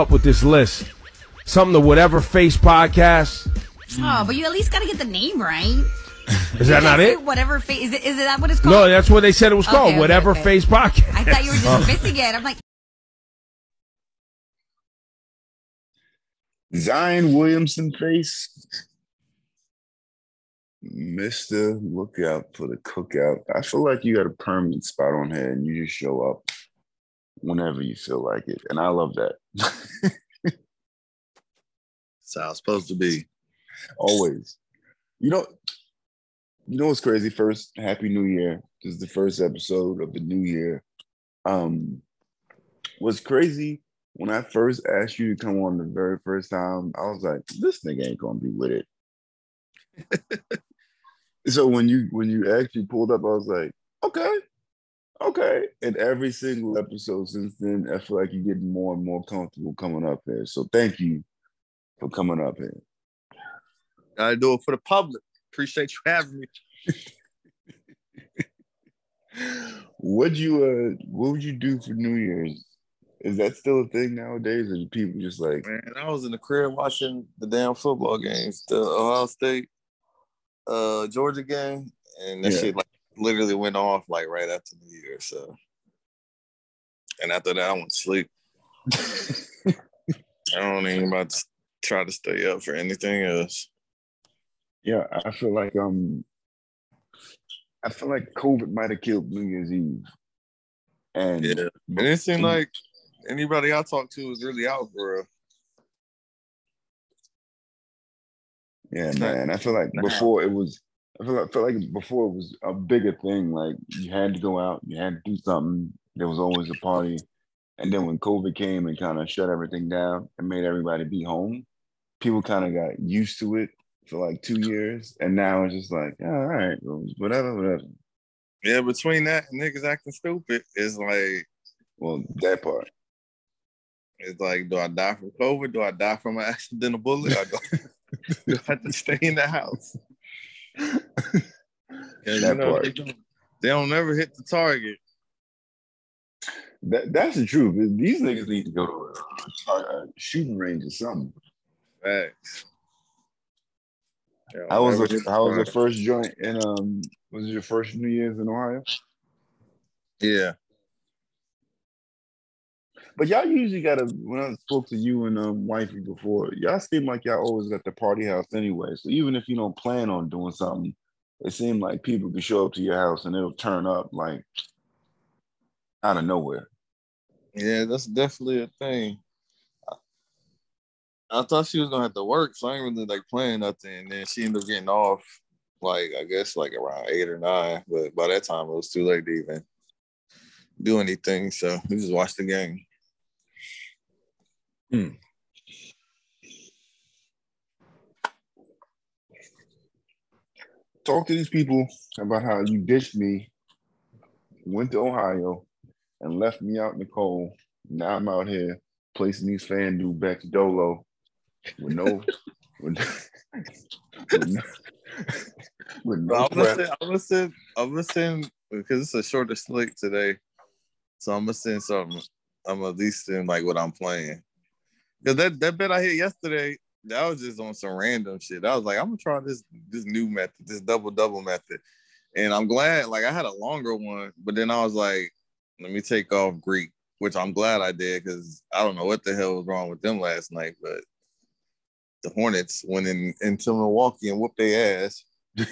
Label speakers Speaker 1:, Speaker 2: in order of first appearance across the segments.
Speaker 1: up with this list. Something to whatever face podcast.
Speaker 2: Oh, but you at least got to get the name right.
Speaker 1: Is that not it?
Speaker 2: Whatever face is it? Is it that what it's called?
Speaker 1: No, that's what they said it was
Speaker 2: Okay,
Speaker 1: called.
Speaker 2: okay,
Speaker 1: whatever
Speaker 2: okay.
Speaker 1: face podcast.
Speaker 2: I thought you were just missing it. I'm like,
Speaker 3: Zion Williamson face. Mister, look out for the cookout. I feel like you got a permanent spot on here and you just show up whenever you feel like it. And I love that.
Speaker 4: That's how it's supposed to be.
Speaker 3: Always. You know, you know what's crazy? First, Happy New Year. This is the first episode of the new year. Um, what's crazy when I first asked you to come on the very first time, I was like, this nigga ain't gonna be with it. so when you when you actually pulled up, I was like, okay, okay. And every single episode since then, I feel like you're getting more and more comfortable coming up here. So thank you for coming up here.
Speaker 4: Gotta do it for the public. Appreciate you having me.
Speaker 3: What'd you uh what would you do for New Year's? Is that still a thing nowadays? Or do people just like
Speaker 4: Man, I was in the crib watching the damn football games, the Ohio State, uh, Georgia game, and that
Speaker 3: Yeah.
Speaker 4: shit like literally went off like right after New Year. So, and after that, I went to sleep. I don't even about to try to stay up for anything else.
Speaker 3: Yeah, I feel like um I feel like COVID might have killed New Year's Eve. And
Speaker 4: Yeah, and it seemed like anybody I talked to was really out for real.
Speaker 3: Yeah, man. I feel like before it was I feel like, I feel like before it was a bigger thing. Like you had to go out, you had to do something. There was always a party. And then when COVID came and kind of shut everything down and made everybody be home, people kind of got used to it for like two years. And now it's just like, all right, whatever, whatever.
Speaker 4: Yeah, between that and niggas acting stupid, it's like
Speaker 3: Well, that part.
Speaker 4: It's like, do I die from COVID? Do I die from an accidental bullet? Do, do I have to stay in the house?
Speaker 3: That part.
Speaker 4: They, don't, they don't ever hit the target.
Speaker 3: That, that's the truth. These niggas need to go to a, a shooting range or something.
Speaker 4: Facts. Don't
Speaker 3: How was the how was the first joint in um was it your first New Year's in Ohio?
Speaker 4: Yeah.
Speaker 3: But y'all usually got to when I spoke to you and um wifey before, y'all seem like y'all always got the party house anyway. So even if you don't plan on doing something, it seemed like people can show up to your house and it'll turn up like out of nowhere.
Speaker 4: Yeah, that's definitely a thing. I, thought she was gonna have to work, so I ain't really like playing nothing. And then she ended up getting off, like I guess like around eight or nine. But by that time, it was too late to even do anything. So we just watched the game. Hmm.
Speaker 3: Talk to these people about how you ditched me, went to Ohio, and left me out in the cold. Now I'm out here placing these fan dude back to Dolo with no with, with no, with no
Speaker 4: I'm send, I'm gonna send, I'm because it's a shorter slate today, so I'm gonna send something. I'm at least send like what I'm playing. Cause that that bet I hit yesterday, that was just on some random shit. I was like, I'm gonna try this this new method, this double double method, and I'm glad. Like I had a longer one, but then I was like, let me take off Greek, which I'm glad I did because I don't know what the hell was wrong with them last night, but the Hornets went in into Milwaukee and whooped their ass.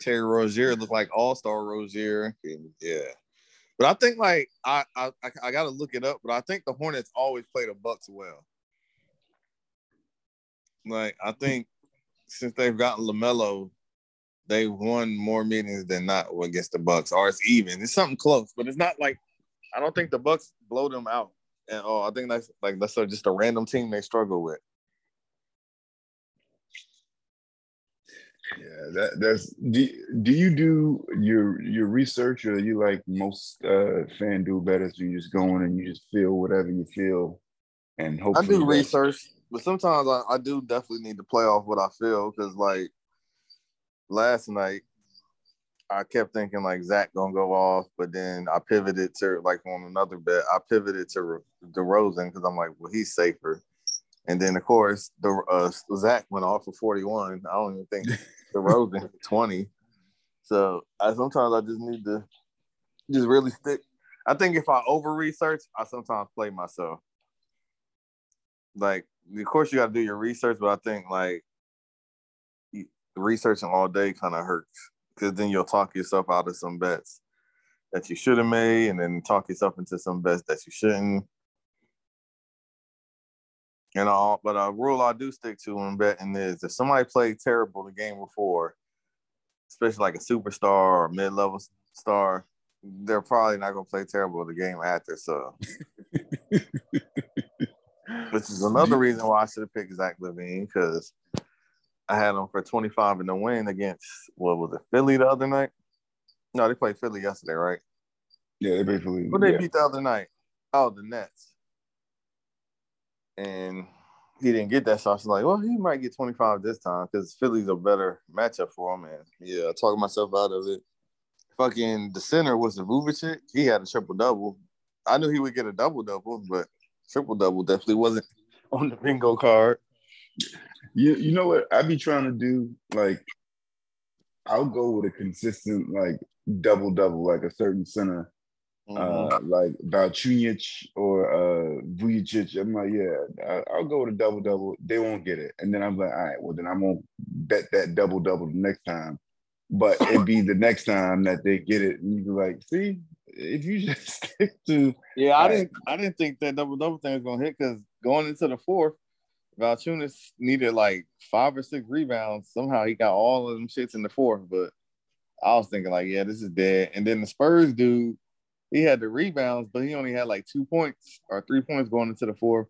Speaker 4: Terry Rozier looked like All Star Rozier. Yeah, but I think like I I I- I got to look it up, but I think the Hornets always play the Bucks well. Like I think since they've gotten Lamelo, they've won more meetings than not against the Bucks, or it's even. It's something close, but it's not like I don't think the Bucks blow them out at all. I think that's like that's just a random team they struggle with.
Speaker 3: Yeah, that that's do, do you do your your research or you like most uh fan do better so you just go in and you just feel whatever you feel and hope
Speaker 4: I do research, but sometimes I, I do definitely need to play off what I feel because, like last night, I kept thinking like Zach gonna go off, but then I pivoted to like on another bet. I pivoted to DeRozan because I'm like, well, he's safer. And then of course the uh, Zach went off for 41. I don't even think DeRozan 20. So I sometimes I just need to just really stick. I think if I over research, I sometimes play myself. Like, of course, you got to do your research, but I think like researching all day kind of hurts because then you'll talk yourself out of some bets that you should have made, and then talk yourself into some bets that you shouldn't. And all, but a rule I do stick to when betting is if somebody played terrible the game before, especially like a superstar or mid-level star, they're probably not gonna play terrible the game after. So, which is another reason why I should have picked Zach LaVine because I had him for 25 in the win against what was it, Philly the other night? No, they played Philly yesterday, right?
Speaker 3: Yeah, they played Philly.
Speaker 4: Who they
Speaker 3: yeah.
Speaker 4: beat the other night? Oh, the Nets. And he didn't get that, so I was like, well, he might get 25 this time because Philly's a better matchup for him. And yeah, talking myself out of it. Fucking the center was the Vucevic. He had a triple double. I knew he would get a double double, but triple double definitely wasn't on the bingo card.
Speaker 3: You you know what I'd be trying to do? Like, I'll go with a consistent like double double, like a certain center,
Speaker 4: Mhm.
Speaker 3: uh, like Valchunic or uh Vujicic. I'm like, yeah, I, I'll go with a double double. They won't get it, and then I'm like, all right, well then I won't bet that double double the next time. But it'd be the next time that they get it, and you be like, see, if you just stick to
Speaker 4: Yeah, I didn't. I didn't think that double double thing was gonna hit because going into the fourth, Valanciunas needed like five or six rebounds. Somehow he got all of them shits in the fourth, but I was thinking like, yeah, this is dead. And then the Spurs dude, he had the rebounds, but he only had like two points or three points going into the fourth.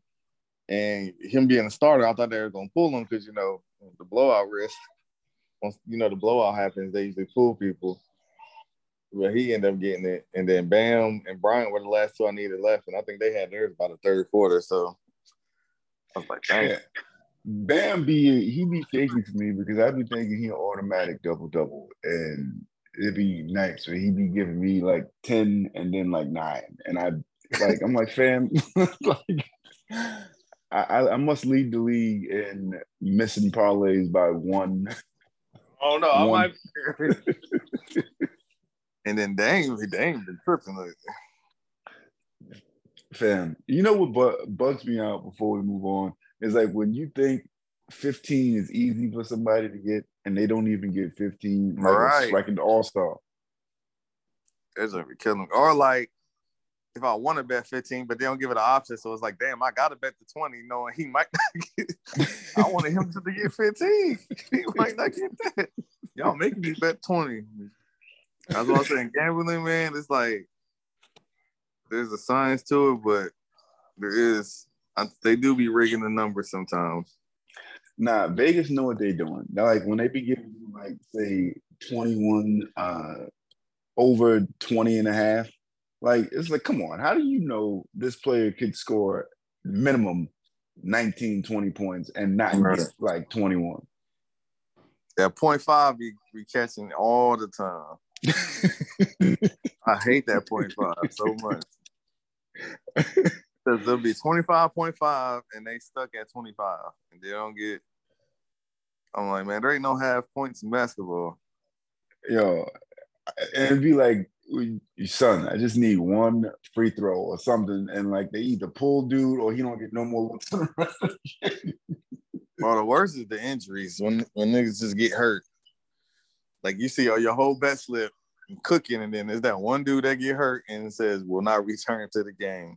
Speaker 4: And him being a starter, I thought they were gonna pull him because you know the blowout risk. Once you know the blowout happens, they usually pull people. But he ended up getting it, and then Bam and Bryant were the last two I needed left, and I think they had theirs by the third quarter. So I was like, dang.
Speaker 3: Yeah. Bam be he be shaky for me because I'd be thinking he an automatic double double and it'd be nice but he'd be giving me like 10 and then like nine and I like I'm like fam like I, I I must lead the league in missing parlays by one
Speaker 4: Oh no, I
Speaker 3: One-
Speaker 4: might. and then Dame, Dame been tripping. Like,
Speaker 3: fam. You know what bu- bugs me out before we move on is like when you think 15 is easy for somebody to get and they don't even get 15 like,
Speaker 4: Right.
Speaker 3: like an all-star.
Speaker 4: That's gonna be killing. Or like, if I want to bet 15, but they don't give it an option, so it's like, damn, I gotta bet the 20, knowing he might not get. I wanted him to get 15. He might not get that. Y'all making me bet 20. That's what I'm saying. Gambling, man, it's like there's a science to it, but there is. I, they do be rigging the numbers sometimes.
Speaker 3: Nah, Vegas know what they're doing. They're like when they be giving you like say 21 uh over 20 and a half, like it's like, come on, how do you know this player could score minimum 19, 20 points and not
Speaker 4: Right.
Speaker 3: get like 21?
Speaker 4: That point five be, be catching all the time. I hate that point five so much. Because they'll be 25.5 and they stuck at 25 and they don't get. I'm like, man, there ain't no half points in basketball.
Speaker 3: Yo, and it'd be like, son, I just need one free throw or something, and like they either pull dude or he don't get no more looks for the rest of the game.
Speaker 4: Well, the worst is the injuries when when niggas just get hurt. Like you see your whole bet slip cooking, and then there's that one dude that get hurt and says will not return to the game.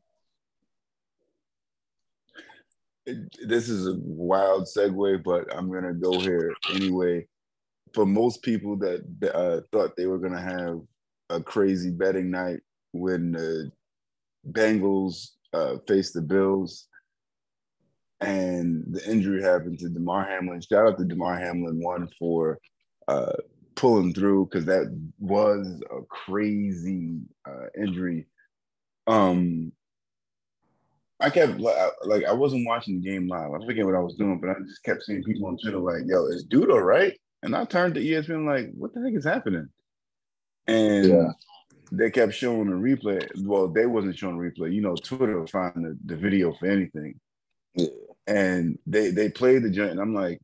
Speaker 3: This is a wild segue, but I'm gonna go here anyway. For most people that uh, thought they were gonna have a crazy betting night when the Bengals uh, faced the Bills, and the injury happened to Damar Hamlin. Shout out to Damar Hamlin one for uh, pulling through because that was a crazy uh, injury. Um, I kept like I- wasn't watching the game live. I forget what I was doing, but I just kept seeing people on Twitter like, "Yo, is dude all right?" And I turned to ESPN like, "What the heck is happening?" and
Speaker 4: Yeah.
Speaker 3: they kept showing the replay. Well, they wasn't showing the replay. You know, Twitter will find the, the video for anything.
Speaker 4: Yeah.
Speaker 3: And they they played the joint, and I'm like,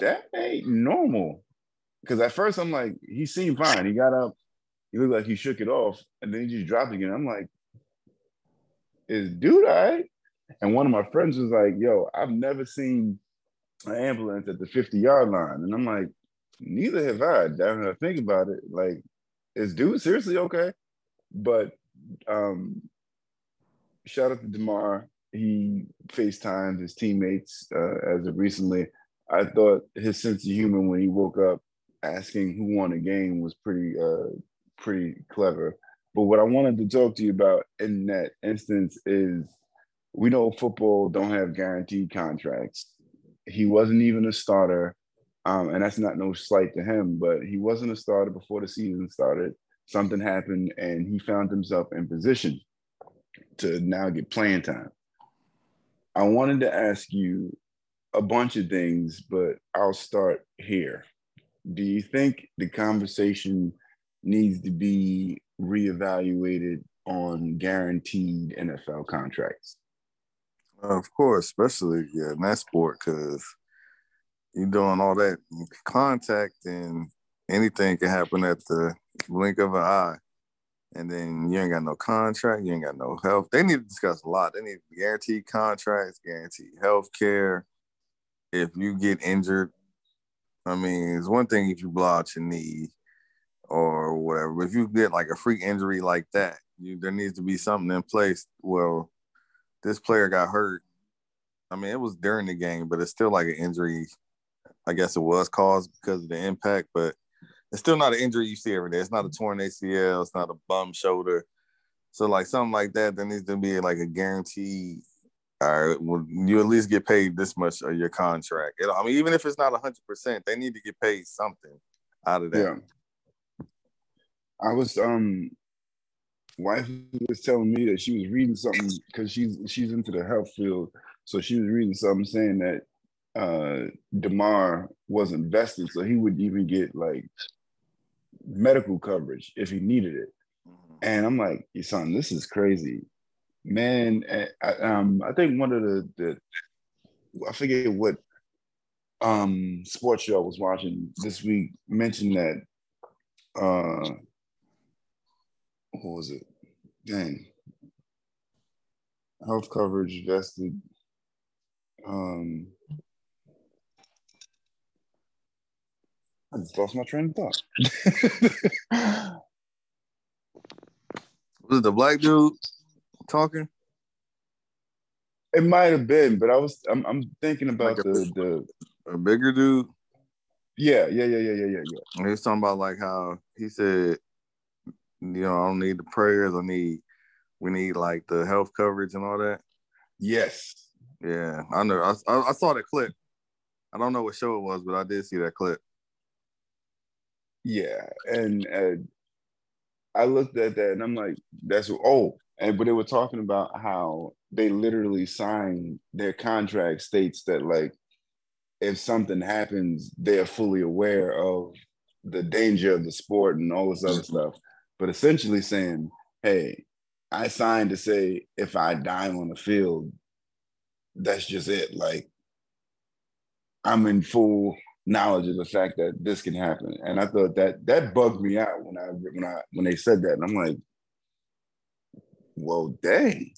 Speaker 3: that ain't normal. Because at first I'm like, he seemed fine. He got up, he looked like he shook it off, and then he just dropped again. I'm like, is dude all right? And one of my friends was like, yo, I've never seen an ambulance at the 50 yard line. And I'm like, neither have I. Now that I think about it, like, is dude seriously okay? But um shout out to Damar. He FaceTimed his teammates uh, as of recently. I thought his sense of humor when he woke up asking who won a game was pretty uh pretty clever. But what I wanted to talk to you about in that instance is we know football don't have guaranteed contracts. He wasn't even a starter. Um, and that's not no slight to him, but he wasn't a starter before the season started. Something happened and he found himself in position to now get playing time. I wanted to ask you a bunch of things, but I'll start here. Do you think the conversation needs to be reevaluated on guaranteed NFL contracts?
Speaker 4: Of course, especially yeah, in that sport, because you're doing all that contact and anything can happen at the blink of an eye. And then you ain't got no contract, you ain't got no health. They need to discuss a lot. They need guaranteed contracts, guaranteed health care. If you get injured, I mean, it's one thing if you blow out your knee or whatever. But if you get like a freak injury like that, you, there needs to be something in place. Well, this player got hurt. I mean, it was during the game, but it's still like an injury. I guess it was caused because of the impact, but it's still not an injury you see every day. It's not a torn ACL. It's not a bum shoulder. So like something like that, there needs to be like a guarantee. All right, well, you at least get paid this much of your contract. It- I mean, even if it's not hundred percent, they need to get paid something out of that.
Speaker 3: Yeah. I was um wife was telling me that she was reading something because she's she's into the health field. So she was reading something saying that uh Damar was invested, so he wouldn't even get like medical coverage if he needed it. And I'm like, son, this is crazy. Man, eh, I, um, I think one of the, the I forget what um sports show I was watching this week mentioned that uh what was it? Dang. Health coverage vested. Um I just lost my train of thought.
Speaker 4: Was it the black dude talking?
Speaker 3: it might have been, but I was I'm, I'm thinking about
Speaker 4: Like a-
Speaker 3: the the
Speaker 4: A bigger dude?
Speaker 3: yeah, yeah, yeah, yeah, yeah, yeah, yeah.
Speaker 4: He was talking about like how he said, you know, I don't need the prayers. I need, we need like the health coverage and all that.
Speaker 3: Yes.
Speaker 4: Yeah, I know. I, I, I saw that clip. I don't know what show it was, but I did see that clip.
Speaker 3: Yeah, and uh, I looked at that and I'm like, that's oh, and but they were talking about how they literally signed their contract states that like if something happens, they're fully aware of the danger of the sport and all this other stuff. But essentially saying, hey, I signed to say if I die on the field, that's just it. Like I'm in full knowledge of the fact that this can happen. And I thought that that bugged me out when I when I when they said that. And I'm like, well, dang.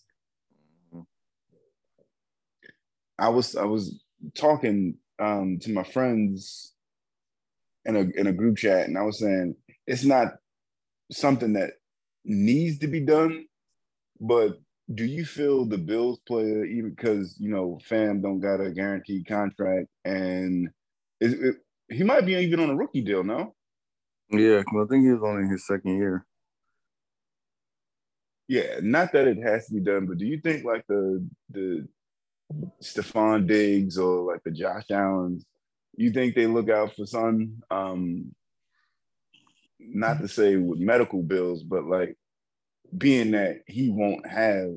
Speaker 3: I was I was talking um, to my friends in a in a group chat, and I was saying it's not something that needs to be done, but do you feel the Bills player even because you know fam don't got a guaranteed contract and is it, he might be even on a rookie deal, no?
Speaker 4: Yeah, I think he was only his second year.
Speaker 3: Yeah, not that it has to be done, but do you think like the the Stefon Diggs or like the Josh Allens, you think they look out for son? Um, not to say with medical bills, but like being that he won't have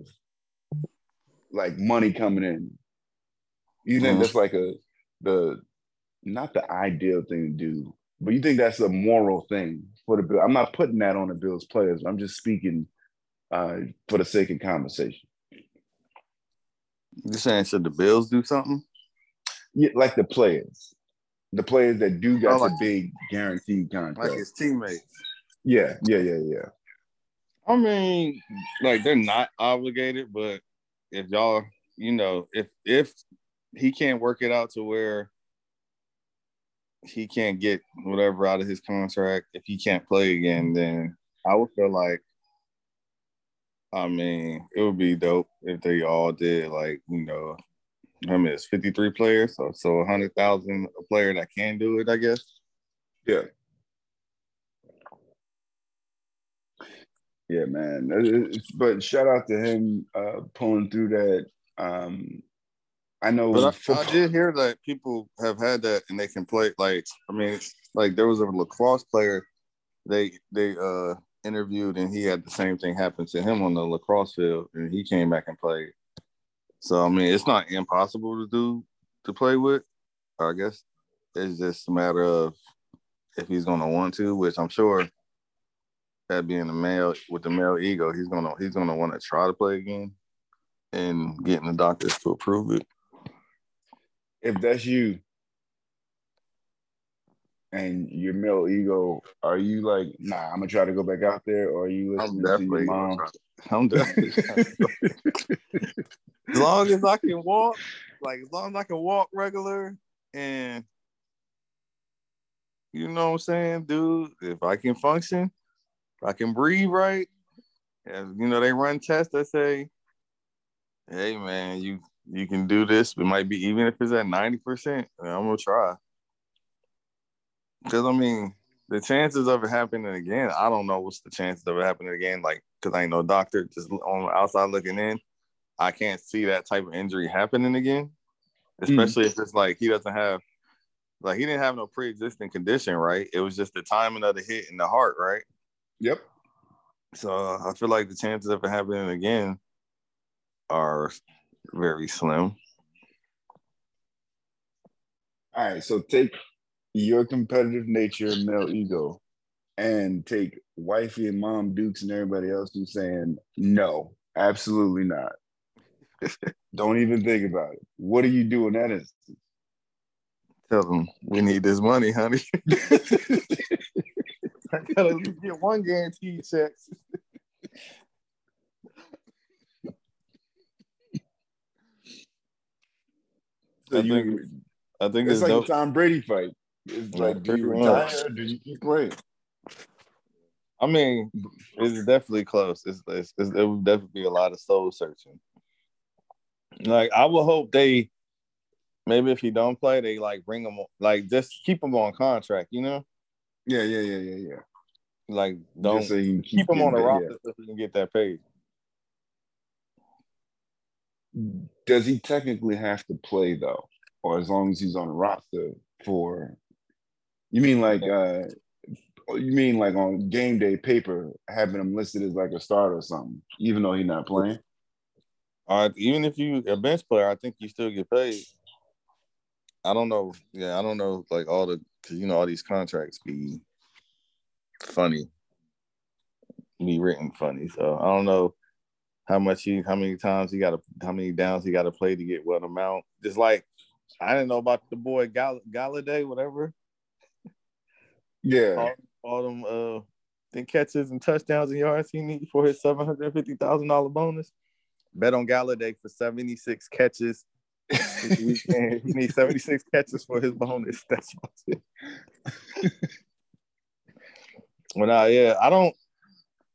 Speaker 3: like money coming in. You think
Speaker 4: Mhm.
Speaker 3: that's like a the not the ideal thing to do, but you think that's a moral thing for the bill. I'm not putting that on the Bills players. I'm just speaking uh, for the sake of conversation.
Speaker 4: You're saying should the Bills do something?
Speaker 3: Yeah, like the players, the players that do got
Speaker 4: Oh, like-
Speaker 3: the big guaranteed contract.
Speaker 4: Like his teammates.
Speaker 3: yeah, yeah, yeah, yeah.
Speaker 4: I mean, like they're not obligated, but if y'all, you know, if if he can't work it out to where he can't get whatever out of his contract, if he can't play again, then I would feel like, I mean, it would be dope if they all did like, you know, I mean, it's fifty three players, so so a hundred thousand a player that can do it, I guess.
Speaker 3: Yeah. Yeah, man. But shout out to him uh, pulling through that. Um, I know
Speaker 4: But I, I did hear that people have had that and they can play. Like, I mean, like there was a lacrosse player they they uh interviewed and he had the same thing happen to him on the lacrosse field and he came back and played. So I mean, it's not impossible to do to play with. I guess it's just a matter of if he's gonna want to, which I'm sure that being a male with the male ego, he's gonna he's gonna want to try to play again and getting the doctors to approve it.
Speaker 3: if that's you and your male ego, are you like, nah, I'm gonna try to go back out there, or are you
Speaker 4: I'm
Speaker 3: listening to your
Speaker 4: gonna
Speaker 3: mom?
Speaker 4: I'm definitely as long as I can walk, like as long as I can walk regular and you know what I'm saying, dude. If I can function, if I can breathe right, and you know they run tests that say, "Hey man, you you can do this." It might be even if it's at ninety percent. I'm gonna try because I mean the chances of it happening again. I don't know what's the chances of it happening again. Like because I ain't no doctor, just on the outside looking in, I can't see that type of injury happening again. Hmm. Especially if it's like he doesn't have like he didn't have no pre-existing condition, right? It was just the timing of the hit in the heart, right?
Speaker 3: Yep.
Speaker 4: So I feel like the chances of it happening again are very slim.
Speaker 3: All right, so take your competitive nature, and male ego, and take wifey and mom Dukes and everybody else who's saying no, absolutely not. Don't even think about it. What do you do in that instance?
Speaker 4: Tell them we need this money, honey. I gotta get one guaranteed check.
Speaker 3: So
Speaker 4: I
Speaker 3: you,
Speaker 4: think I think
Speaker 3: it's
Speaker 4: it's,
Speaker 3: like
Speaker 4: dope.
Speaker 3: a Tom Brady fight. It's
Speaker 4: Yeah,
Speaker 3: like, do you retire or do you keep playing?
Speaker 4: I mean, it's definitely close. It's, it's, it's it would definitely be a lot of soul searching. Like I would hope they maybe if he don't play, they like bring him like just keep him on contract. You know,
Speaker 3: Yeah, yeah, yeah, yeah, yeah.
Speaker 4: like don't
Speaker 3: so can
Speaker 4: keep him on the roster
Speaker 3: paid,
Speaker 4: so he can get that paid.
Speaker 3: Does he technically have to play though, or as long as he's on the roster for? You mean like uh you mean like on game day paper having him listed as like a starter or something, even though he's not playing?
Speaker 4: Right, even if you a bench player, I think you still get paid. I don't know. Yeah, I don't know. Like all the because you know all these contracts be funny, be written funny. So I don't know how much he, how many times he got to, how many downs he got to play to get what amount. Just like I didn't know about the boy Gall- Golladay, whatever.
Speaker 3: Yeah.
Speaker 4: All, all them uh, then catches and touchdowns and yards he need for his seven hundred fifty thousand dollar bonus. Bet on Golladay for seventy six catches. he, he needs seventy six catches for his bonus. That's what it. well, nah, yeah, I don't.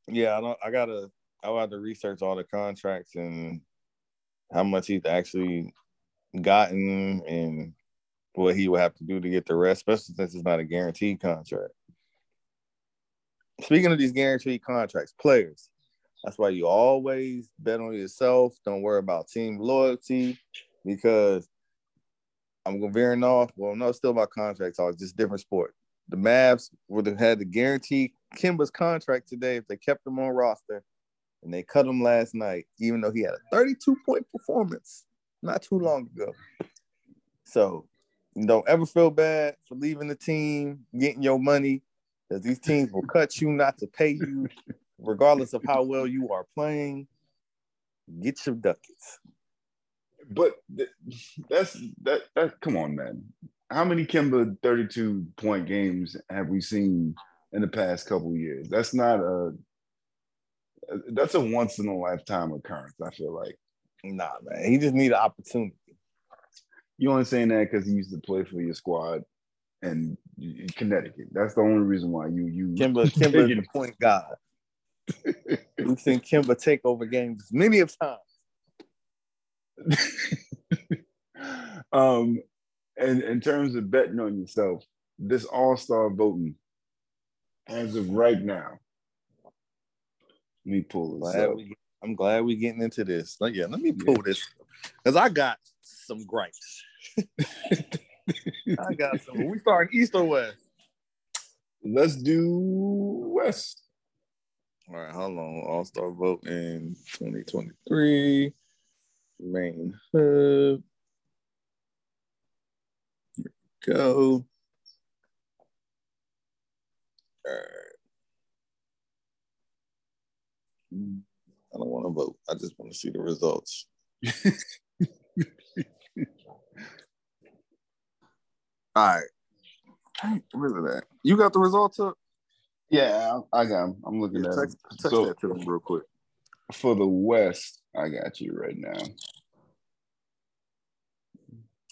Speaker 4: Yeah, I don't. I gotta. I have to research all the contracts and how much he's actually gotten and what he would have to do to get the rest, especially since it's not a guaranteed contract. Speaking of these guaranteed contracts, players, that's why you always bet on yourself. Don't worry about team loyalty because I'm veering off. Well, no, still about contract talk, just different sport. The Mavs would have had to guarantee Kemba's contract today if they kept him on roster, and they cut him last night, even though he had a 32 point performance not too long ago. So don't ever feel bad for leaving the team, getting your money, Because these teams will cut you not to pay you, regardless of how well you are playing. Get your ducats.
Speaker 3: But that's that that come on, man. How many Kemba 32 point games have we seen in the past couple years? That's not a that's a once in a lifetime occurrence, I feel like.
Speaker 4: Nah, man. He just need an opportunity.
Speaker 3: You only saying that because he used to play for your squad and Connecticut. That's the only reason why you you
Speaker 4: Kemba Kemba is the point guard. We've seen Kemba take over games many of times.
Speaker 3: um, and in terms of betting on yourself, this All Star voting, as of right now, let me pull this
Speaker 4: Glad
Speaker 3: up.
Speaker 4: we, I'm glad we're getting into this. Like, yeah, let me pull this because I got some gripes. I got some. We starting East or West?
Speaker 3: Let's do West.
Speaker 4: All right, how long? All Star vote in 2023. Main hub. Here we go. All right. Hmm. I don't want to vote. I just want to see the results. All right. Where's it at? You got the results up?
Speaker 3: Yeah, I got him. I'm looking
Speaker 4: Yeah,
Speaker 3: at
Speaker 4: text,
Speaker 3: it.
Speaker 4: text
Speaker 3: So
Speaker 4: that to them real quick.
Speaker 3: for the West, I got you right now.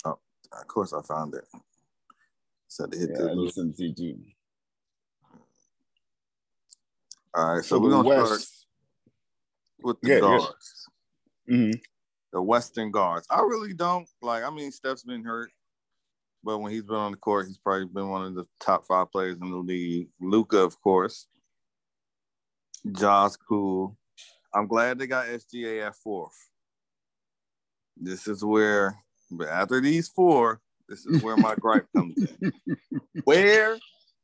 Speaker 4: Oh, Of course, I found it. Said to hit
Speaker 3: Yeah,
Speaker 4: the
Speaker 3: I
Speaker 4: little-
Speaker 3: just sent it to you.
Speaker 4: All right, so
Speaker 3: For
Speaker 4: we're gonna start
Speaker 3: West.
Speaker 4: with the
Speaker 3: Yeah, yeah.
Speaker 4: guards,
Speaker 3: Mhm.
Speaker 4: the Western guards. I really don't like. I mean, Steph's been hurt, but when he's been on the court, he's probably been one of the top five players in the league. Luka, of course. Josh, cool. I'm glad they got SGA at fourth. This is where, but after these four, this is where my gripe comes in. Where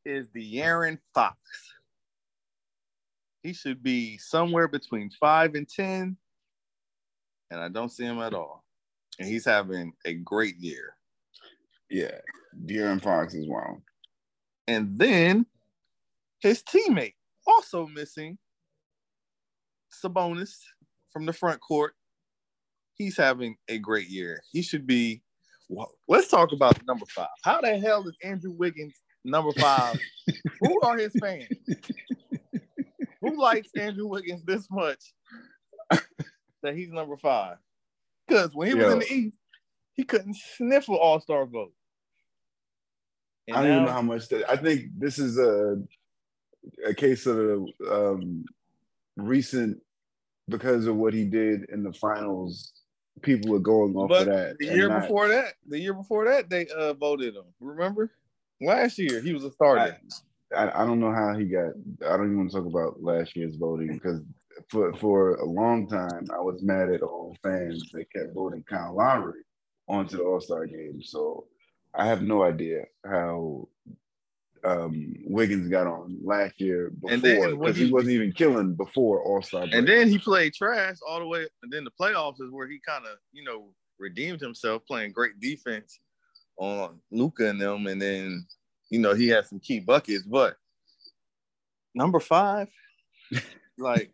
Speaker 4: is De'Aaron Fox? He should be somewhere between five and ten, and I don't see him at all. And he's having a great year.
Speaker 3: Yeah, De'Aaron Fox is wild.
Speaker 4: And then his teammate also missing Sabonis from the front court. He's having a great year. He should be. Well, let's talk about number five. How the hell is Andrew Wiggins number five? Who are his fans? Who likes Andrew Wiggins this much that he's number five? Because when he was in the East, he couldn't sniff an All Star vote.
Speaker 3: I don't even know how much. That, I think this is a a case of the um, recent because of what he did in the finals. People are going off
Speaker 4: But
Speaker 3: of that.
Speaker 4: the year
Speaker 3: not-
Speaker 4: before that, the year before that, they uh voted him. Remember? Last year he was a starter.
Speaker 3: I, I don't know how he got. I don't even want to talk about last year's voting because for for a long time I was mad at all fans that kept voting Kyle Lowry onto the All Star game. So I have no idea how um, Wiggins got on last year before because he,
Speaker 4: he-
Speaker 3: wasn't even killing before All Star.
Speaker 4: and then he played trash all the way. And then the playoffs is where he kind of, you know, redeemed himself playing great defense on Luka and them. And then, you know, he had some key buckets. But number five, like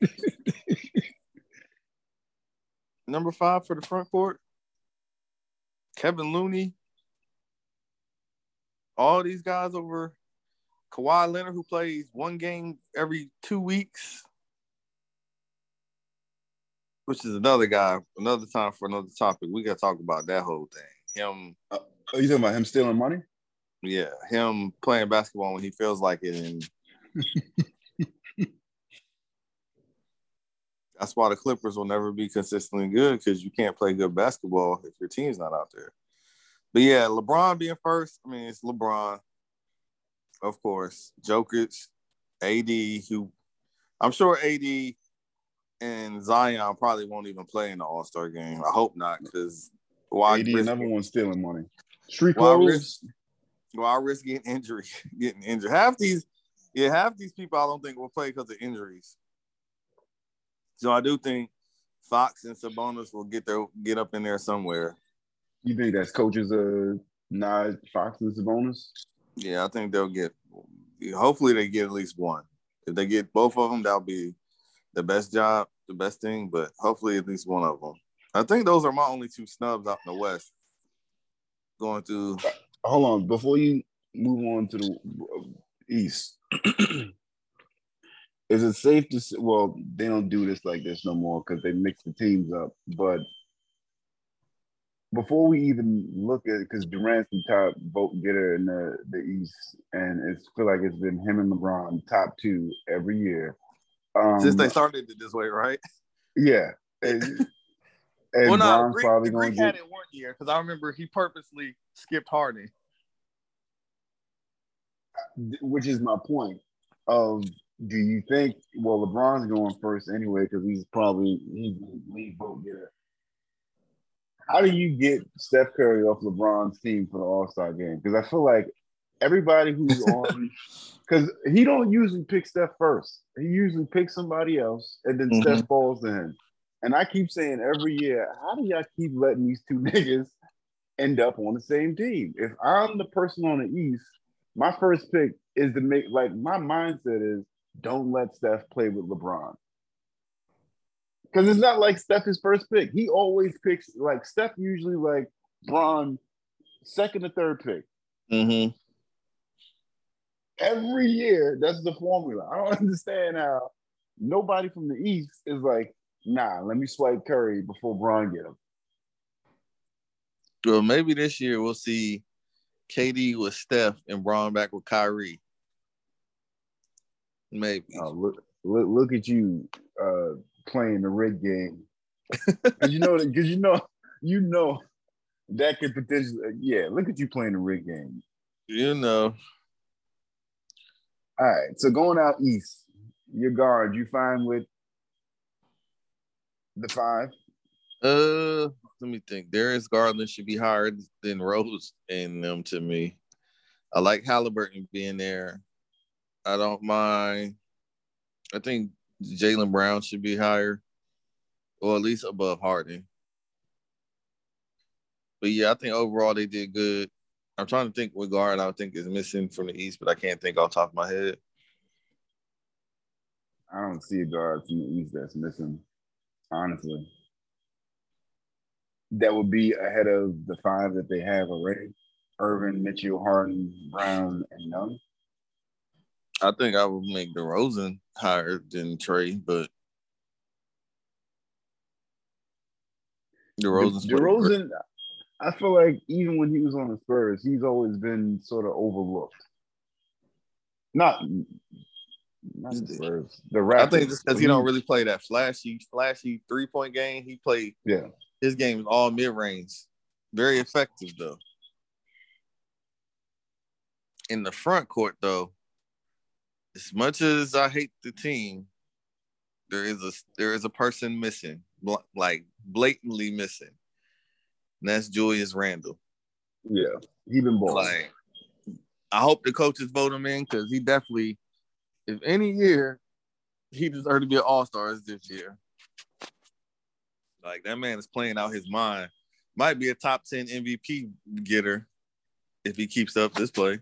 Speaker 4: number five for the front court, Kevin Looney, all these guys over Kawhi Leonard, who plays one game every two weeks, which is another guy, another time for another topic. We got to talk about that whole thing. Him, uh,
Speaker 3: oh, you talking about him stealing money?
Speaker 4: yeah, him playing basketball when he feels like it, and that's why the Clippers will never be consistently good because you can't play good basketball if your team's not out there. But yeah, LeBron being first, I mean, it's LeBron, of course. Jokic, AD, who I'm sure AD and Zion probably won't even play in the All Star game. I hope not, because why
Speaker 3: AD,
Speaker 4: risk,
Speaker 3: another one stealing money. Street
Speaker 4: why risk, why risk getting injury, getting injured? Half these, yeah, half these people I don't think will play because of injuries. So I do think Fox and Sabonis will get their get up in there somewhere.
Speaker 3: You think that's coaches uh nod Fox and Sabonis?
Speaker 4: Yeah, I think they'll get hopefully they get at least one. If they get both of them, that'll be the best job, the best thing. But hopefully at least one of them. I think those are my only two snubs out in the West. Going through.
Speaker 3: Hold on, before you move on to the East. Is it safe to say, well, they don't do this like this no more because they mix the teams up. But before we even look at because Durant's the top vote getter in the, the East, and it's feel like it's been him and LeBron top two every year.
Speaker 4: Um, Since they started it this way, right?
Speaker 3: Yeah. And, and
Speaker 4: well, no, Greek, probably Greek get, had it one year because I remember he purposely skipped Harden.
Speaker 3: Which is my point. Of do you think? Well, LeBron's going first anyway because he's probably he's the lead vote getter. How do you get Steph Curry off LeBron's team for the All Star game? Because I feel like everybody who's on, because he don't usually pick Steph first. He usually picks somebody else, and then mm-hmm. Steph falls to him. And I keep saying every year, how do y'all keep letting these two niggas end up on the same team? If I'm the person on the East, my first pick is to make like my mindset is don't let Steph play with LeBron. Because it's not like Steph his first pick. He always picks like Steph usually like Bron second or third pick.
Speaker 4: Mm-hmm.
Speaker 3: Every year, that's the formula. I don't understand how nobody from the East is like, nah, let me swipe Curry before Bron get him.
Speaker 4: Well, maybe this year we'll see KD with Steph and Bron back with Kyrie. Maybe.
Speaker 3: Oh, look, look, look at you uh, playing the rig game. You know, because you know, you know that could potentially. Yeah, look at you playing the rig game.
Speaker 4: You know.
Speaker 3: All right, so going out east, your guard, you fine with the five?
Speaker 4: Uh, let me think. Darius Garland should be higher than Rose and them to me. I like Halliburton being there. I don't mind. I think Jaylen Brown should be higher, or at least above Harden. But yeah, I think overall they did good. I'm trying to think what guard I think is missing from the East, but I can't think off top of my head.
Speaker 3: I don't see a guard from the East that's missing, honestly. That would be ahead of the five that they have already. Irving, Mitchell, Harden, Brown, and Young.
Speaker 4: I think I would make DeRozan higher than Trae, but DeRozan's
Speaker 3: DeRozan, I feel like even when he was on the Spurs, he's always been sort of overlooked. Not, not the Spurs. The Raptors. I
Speaker 4: think just because he don't really play that flashy, flashy three point game. He played.
Speaker 3: Yeah.
Speaker 4: His game is all mid range. Very effective though. In the front court though, as much as I hate the team, there is a there is a person missing, like blatantly missing. And that's Julius Randle.
Speaker 3: Yeah, he been balling.
Speaker 4: Like, I hope the coaches vote him in because he definitely, if any year, he deserves to be an All Star this year. Like that man is playing out his mind. Might be a top ten MVP getter if he keeps up this play.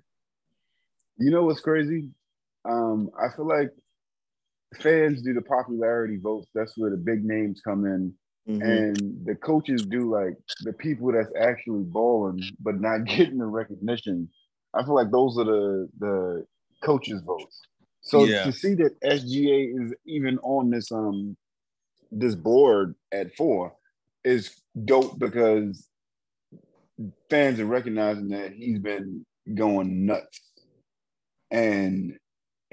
Speaker 3: You know what's crazy? Um, I feel like fans do the popularity votes. That's where the big names come in. Mm-hmm. And the coaches do like the people that's actually balling but not getting the recognition. I feel like those are the the coaches' votes. So yeah. to see that SGA is even on this um this board at four is dope because fans are recognizing that he's been going nuts. And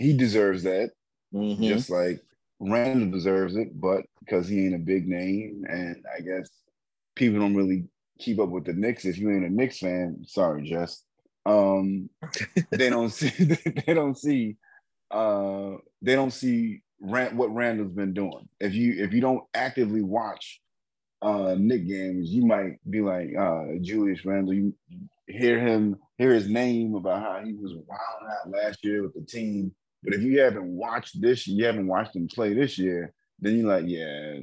Speaker 3: he deserves that, mm-hmm. just like Randle deserves it, but because he ain't a big name, and I guess people don't really keep up with the Knicks. If you ain't a Knicks fan, sorry, Jess. Um, they don't see they don't see uh they don't see Rand, what Randle's been doing. If you if you don't actively watch uh Knick games, you might be like uh Julius Randle. You hear him hear his name about how he was wild out last year with the team but if you haven't watched this, you haven't watched them play this year, then you're like, yeah.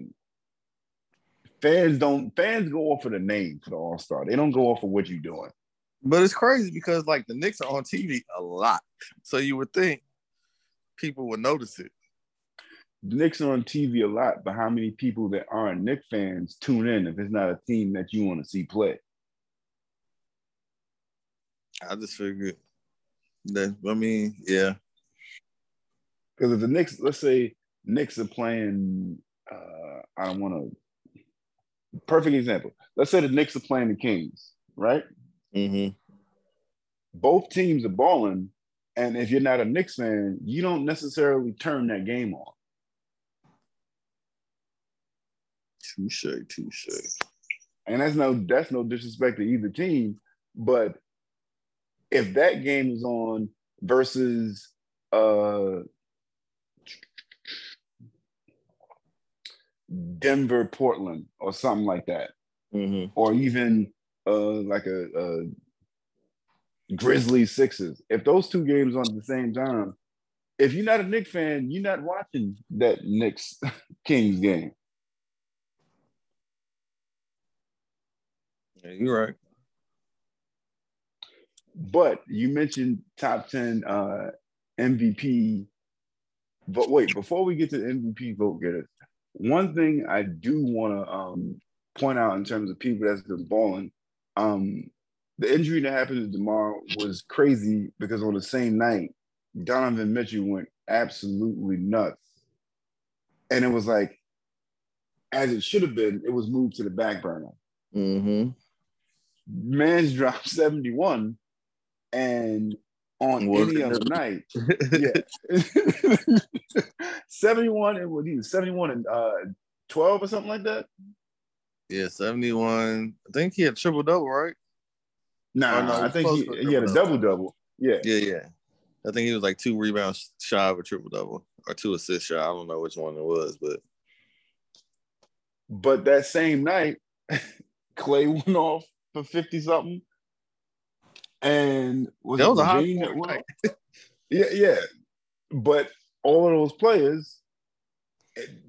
Speaker 3: Fans don't fans go off of the name for the All Star. They don't go off of what you're doing.
Speaker 4: But it's crazy because like the Knicks are on TV a lot, so you would think people would notice it.
Speaker 3: The Knicks are on TV a lot, but how many people that aren't Knicks fans tune in if it's not a team that you want to see play?
Speaker 4: I just figured that. I mean, yeah.
Speaker 3: Because if the Knicks, let's say Knicks are playing, uh, I don't want to. Perfect example. Let's say the Knicks are playing the Kings, right?
Speaker 4: Mm-hmm.
Speaker 3: Both teams are balling, and if you're not a Knicks fan, you don't necessarily turn that game on.
Speaker 4: Touche, touche.
Speaker 3: And that's no that's no disrespect to either team, but if that game is on versus uh Denver, Portland, or something like that,
Speaker 4: Mm-hmm.
Speaker 3: or even uh like a, a Grizzlies Sixers. If those two games on at the same time, if you're not a Knicks fan, you're not watching that Knicks Kings game.
Speaker 4: Yeah, you're right.
Speaker 3: But you mentioned top 10 uh, MVP. But wait, before we get to the MVP vote getters, one thing I do want to um, point out in terms of people that's been balling, um, the injury that happened to Damar was crazy because on the same night, Donovan Mitchell went absolutely nuts. And it was like, as it should have been, it was moved to the back burner.
Speaker 4: Mm-hmm.
Speaker 3: Man's dropped 71 and on
Speaker 4: Was
Speaker 3: any other night, yeah. 71 and what was 71 and uh 12 or something like that.
Speaker 4: Yeah, 71. I think he had triple double, right?
Speaker 3: Nah,
Speaker 4: no,
Speaker 3: I think he, he had a
Speaker 4: triple-double.
Speaker 3: double. Yeah.
Speaker 4: Yeah, yeah. I think he was like two rebounds shy of a triple double or two assists shy. I don't know which one it was, but
Speaker 3: But that same night, Clay went off for 50 something. And was
Speaker 4: that was a
Speaker 3: hot
Speaker 4: night.
Speaker 3: Yeah, yeah. But all of those players,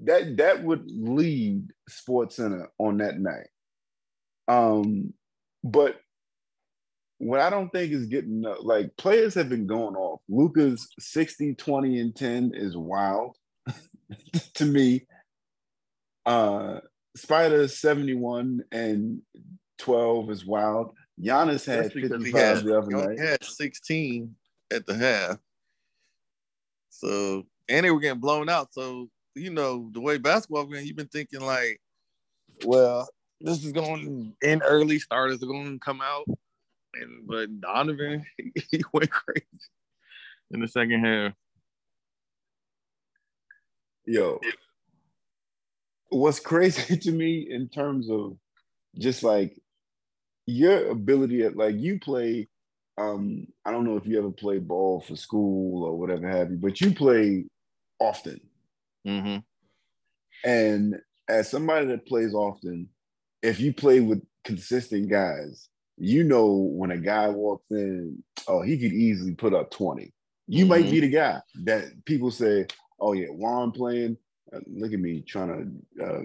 Speaker 3: that that would lead Sports Center on that night. Um, but what I don't think is getting like players have been going off. Luka's 60, 20, and 10 is wild to me. Uh Spider 71 and 12 is wild. Giannis had 55
Speaker 4: had,
Speaker 3: the other night.
Speaker 4: had 16 at the half. So and they were getting blown out. So you know the way basketball went, you've been thinking like, well, this is going to end early. Starters are going to come out, and but Donovan he went crazy in the second half.
Speaker 3: Yo, what's crazy to me in terms of just like your ability at like you play um I don't know if you ever play ball for school or whatever have you, but you play often.
Speaker 4: Mm-hmm.
Speaker 3: And as somebody that plays often, if you play with consistent guys, you know when a guy walks in, oh, he could easily put up 20. You might
Speaker 4: Mhm.
Speaker 3: be the guy that people say, oh, yeah, Juan playing. Uh, look at me trying to uh,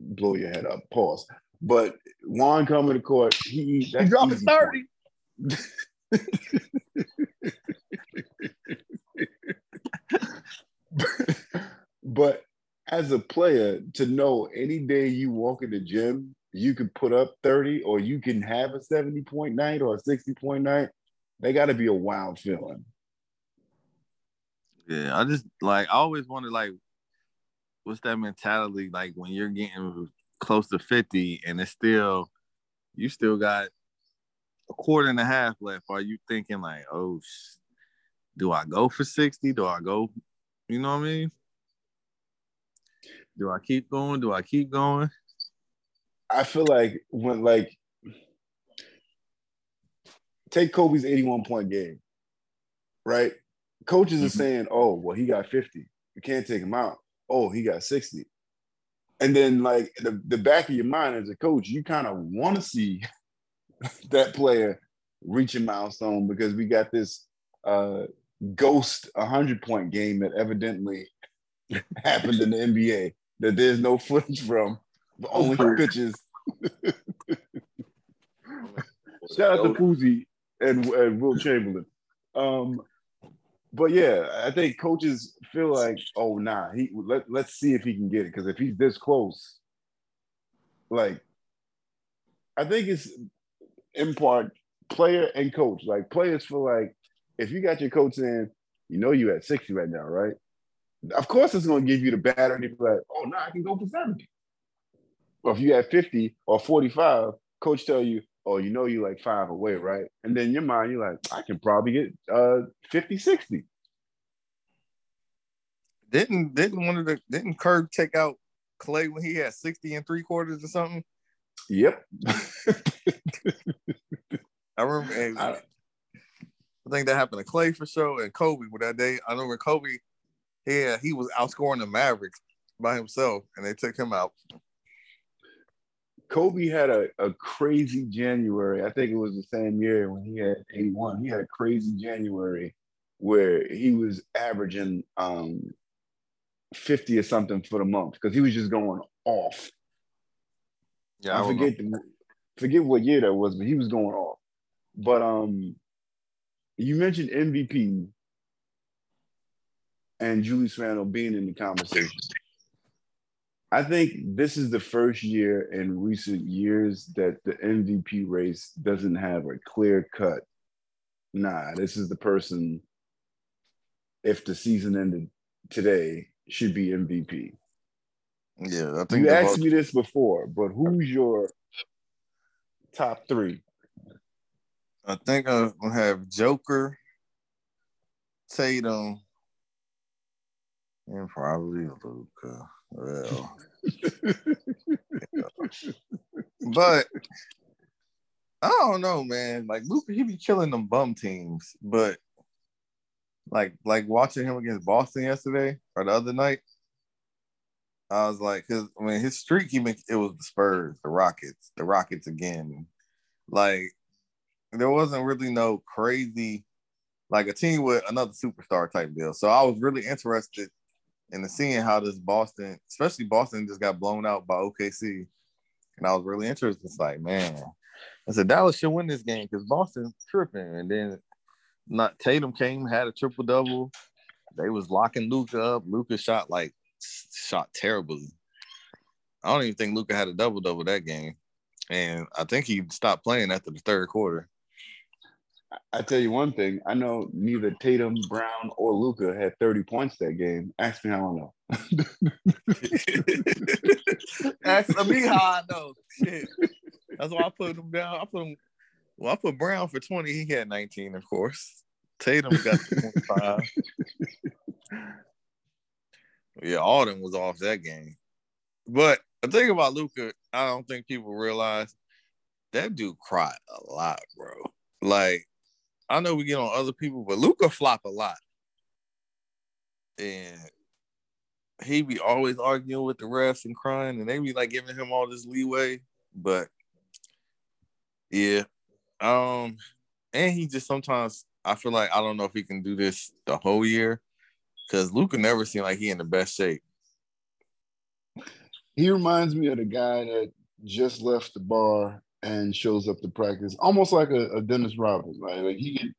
Speaker 3: blow your head up. Pause. But Juan coming to court, he, that's
Speaker 4: dropped 30.
Speaker 3: but as a player, to know any day you walk in the gym, you can put up 30 or you can have a 70 point night or a 60 point night, they got to be a wild feeling.
Speaker 4: Yeah, I just like I always wondered like what's that mentality like when you're getting close to 50 and it's still you still got a quarter and a half left. Are you thinking like, oh do I go for 60? Do I go, you know what I mean? Do I keep going? Do I keep going?
Speaker 3: I feel like when like take Kobe's 81 point game, right? Coaches are
Speaker 4: Mhm.
Speaker 3: saying, oh, well, he got 50. You can't take him out. Oh, he got 60. And then like the, the back of your mind as a coach, you kind of want to see that player reach a milestone because we got this uh ghost 100 point game that evidently happened in the NBA that there's no footage from, but only
Speaker 4: Sure.
Speaker 3: pictures. Shout out to Fuzi. and, and Wilt Chamberlain. Um, but yeah, I think coaches feel like, oh nah, he let let's see if he can get it because if he's this close, like I think it's in part player and coach. Like players feel like if you got your coach in, you know you at 60 right now, right? Of course it's gonna give you the battery and like, oh no, I can go for 70. Or if you had 50 or 45, coach tell you, oh, you know you like five away, right? And then your mind, you're like, I can probably get uh 50, 60.
Speaker 4: Didn't didn't one of the didn't Kerr take out Clay when he had 60 and three quarters or something?
Speaker 3: Yep.
Speaker 4: I remember I, I think that happened to Clay for sure and Kobe with that day. I remember Kobe, yeah, he was outscoring the Mavericks by himself and they took him out.
Speaker 3: Kobe had a, a crazy January. I think it was the same year when he had 81. He had a crazy January where he was averaging um 50 or something for the month because he was just going off. Yeah, I, I forget the, forget what year that was, but he was going off. But um you mentioned MVP and Julius Randle being in the conversation. I think this is the first year in recent years that the MVP race doesn't have a clear cut. Nah, this is the person. If the season ended today, should be MVP.
Speaker 4: Yeah, I think
Speaker 3: you asked me this before, but who's your top three?
Speaker 4: I think I'm gonna have Joker, Tatum, and probably Luka. Well, but I don't know, man. Like Luka, he be killing them bum teams, but like like watching him against Boston yesterday or the other night, I was like, because I mean, his streak, he been, it was the Spurs, the Rockets, the Rockets again. Like there wasn't really no crazy, like a team with another superstar type deal. So I was really interested and seeing how this Boston, especially Boston, just got blown out by OKC, and I was really interested. It's like, man, I said Dallas should win this game because Boston's tripping, and then not Tatum came had a triple double. They was locking Luka up. Luka shot like shot terribly. I don't even think Luka had a double double that game, and I think he stopped playing after the third quarter.
Speaker 3: I tell you one thing. I know neither Tatum, Brown, or Luka had 30 points that game. Ask me how I know.
Speaker 4: Ask me how I know. Shit. That's why I put him down. I put him. Well, I put Brown for 20. He had 19, of course. Tatum got 25. yeah, Alden was off that game. But the thing about Luka, I don't think people realize that dude cried a lot, bro. Like I know we get on other people, but Luka flop a lot. And he be always arguing with the refs and crying, and they be like giving him all this leeway. But yeah. Um, and he just sometimes I feel like I don't know if he can do this the whole year because Luka never seemed like he in the best shape.
Speaker 3: He reminds me of the guy that just left the bar and shows up to practice, almost like a, a Dennis Rodman. Right? Like he can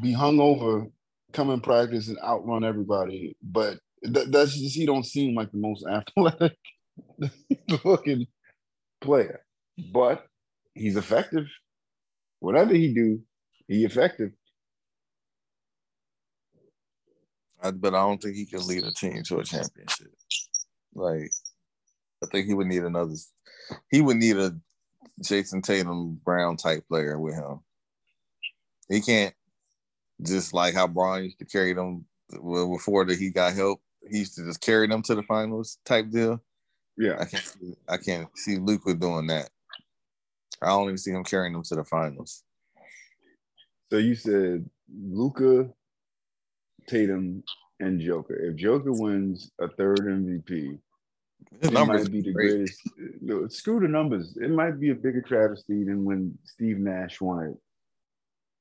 Speaker 3: be hung over, come in practice and outrun everybody, but th- that's just he don't seem like the most athletic looking player, but he's effective. Whatever he do, he effective.
Speaker 4: I, but I don't think he can lead a team to a championship. Like, I think he would need another. He would need a Jayson Tatum Brown type player with him. He can't just like how Brian used to carry them well, before that he got help. He used to just carry them to the finals type deal.
Speaker 3: Yeah,
Speaker 4: I can't. See, I can't see Luka doing that. I don't even see him carrying them to the finals.
Speaker 3: So you said Luka, Tatum, and Joker. If Joker wins a third MVP, his it might be the greatest. No, screw the numbers. It might be a bigger travesty than when Steve Nash won it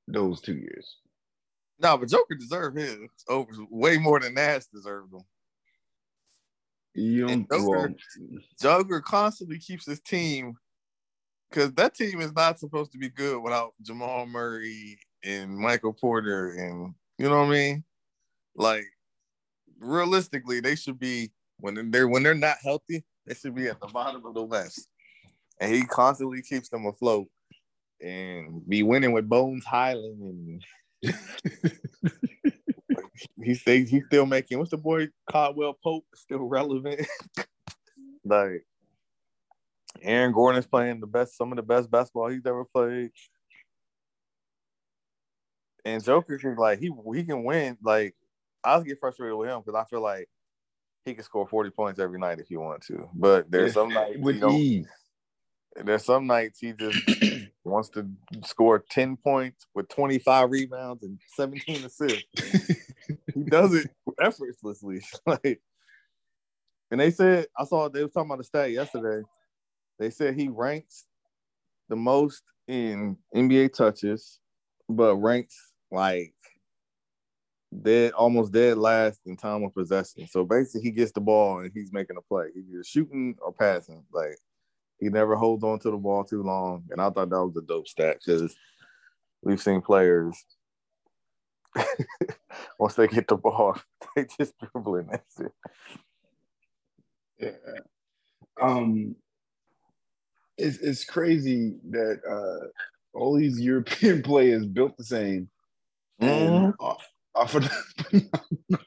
Speaker 3: those two years.
Speaker 4: No, but Joker deserved his over way more than Nash deserved them.
Speaker 3: You
Speaker 4: Joker, Joker constantly keeps his team because that team is not supposed to be good without Jamal Murray and Michael Porter and you know what I mean. Like realistically, they should be when they're when they're not healthy, they should be at the bottom of the West. And he constantly keeps them afloat and be winning with Bones Hyland and he stays he's still making what's the boy Caldwell Pope still relevant. like Aaron Gordon is playing the best, some of the best basketball he's ever played. And Joker like he he can win. Like I was get frustrated with him because I feel like he can score 40 points every night if he want to. But there's some nights
Speaker 3: with ease.
Speaker 4: There's some nights he just wants to score 10 points with 25 rebounds and 17 assists. he does it effortlessly. like and they said I saw they were talking about the stat yesterday. They said he ranks the most in NBA touches, but ranks like dead, almost dead last in time of possession. So basically, he gets the ball and he's making a play. He's either shooting or passing. Like he never holds on to the ball too long. And I thought that was a dope stat because we've seen players once they get the ball, they just dribbling. That's it.
Speaker 3: Yeah. Um, it's it's crazy that uh, all these European players built the same and are, are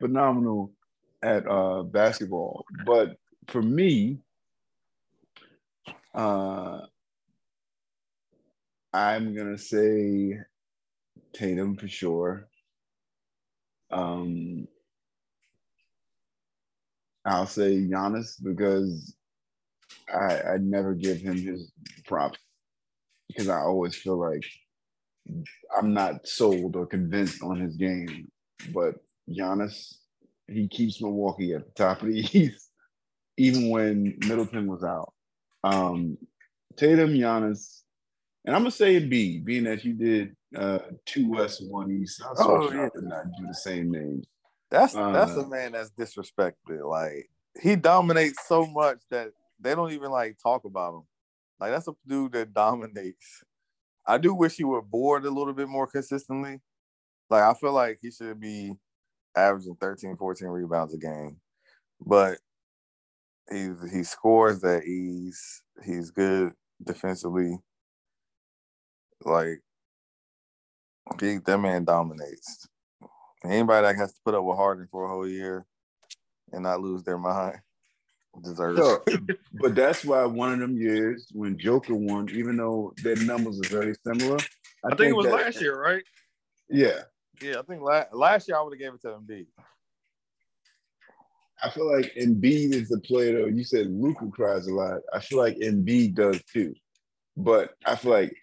Speaker 3: phenomenal at uh, basketball. But for me, uh, I'm gonna say Tatum for sure. Um, I'll say Giannis because I I never give him his props because I always feel like I'm not sold or convinced on his game. But Giannis, he keeps Milwaukee at the top of the East, even when Middleton was out. Um, Tatum, Giannis, and I'm gonna say it B, being that you did uh, two West, one East. I
Speaker 4: Oh,
Speaker 3: yeah. to not do the same names.
Speaker 4: That's that's
Speaker 3: Uh,
Speaker 4: a man that's disrespected. Like he dominates so much that they don't even like talk about him. Like that's a dude that dominates. I do wish he were bored a little bit more consistently. Like I feel like he should be averaging 13, 14 rebounds a game. But he he scores at ease. He's good defensively. Like he, that man dominates. Anybody that has to put up with Harden for a whole year and not lose their mind deserves.
Speaker 3: So, but that's why one of them years when Joker won, even though their numbers are very similar,
Speaker 4: I think it was
Speaker 3: that-
Speaker 4: last year, right?
Speaker 3: Yeah,
Speaker 4: Yeah, I think la- last year I would have gave it to Embiid.
Speaker 3: I feel like Embiid is the player. Though you said Luka cries a lot. I feel like Embiid does too, but I feel like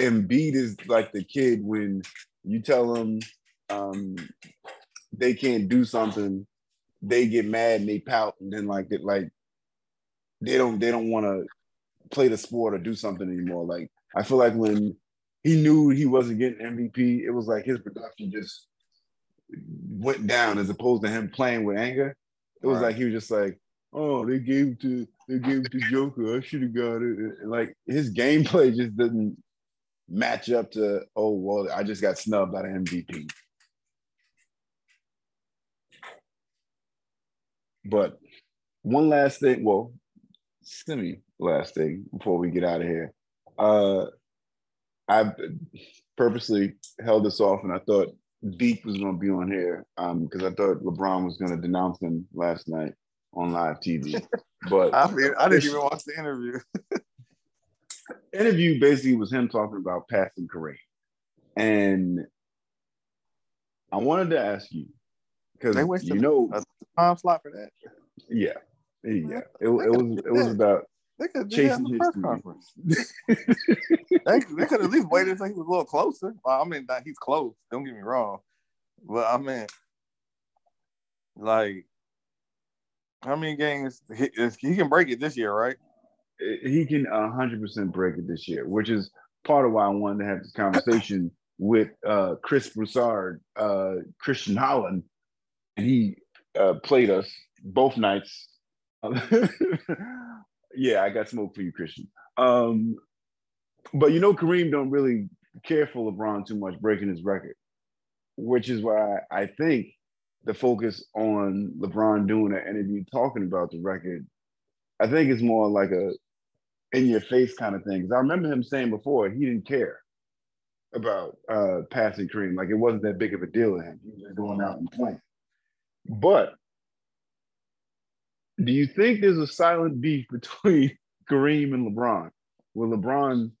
Speaker 3: Embiid is like the kid when you tell them um, they can't do something, they get mad and they pout, and then like that, like they don't they don't want to play the sport or do something anymore. Like I feel like when he knew he wasn't getting MVP, it was like his production just went down as opposed to him playing with anger. It was
Speaker 4: Right.
Speaker 3: like he was just like, oh, they gave to they gave it to Joker. I should have got it. And, like his gameplay just didn't match up to, oh well, I just got snubbed out of MVP. But one last thing, well, semi last thing before we get out of here. Uh I purposely held this off and I thought Beak was gonna be on here um because I thought LeBron was gonna denounce him last night on live TV. But
Speaker 4: I mean, I didn't even watch the interview.
Speaker 3: interview basically was him talking about passing Kareem. And I wanted to ask you because you know,
Speaker 4: a time slot for that.
Speaker 3: yeah, yeah, it, it was it was about
Speaker 4: They could
Speaker 3: Chasing
Speaker 4: in the press conference. they, they could at least wait until he was a little closer. Well, I mean, that he's close. Don't get me wrong, but I mean, like, how many games he, he can break it this year, right?
Speaker 3: he can hundred percent break it this year, which is part of why I wanted to have this conversation with uh, Chris Broussard, uh, Christian Holland, and he uh, played us both nights. yeah, I got smoke for you, Christian. Um, but you know, Kareem don't really care for LeBron too much breaking his record, which is why I think the focus on LeBron doing an interview talking about the record, I think it's more like a in your face kind of thing. Because I remember him saying before he didn't care about uh, passing Kareem, like it wasn't that big of a deal to him. He was just going out and playing. But do you think there's a silent beef between Kareem and LeBron? Where LeBron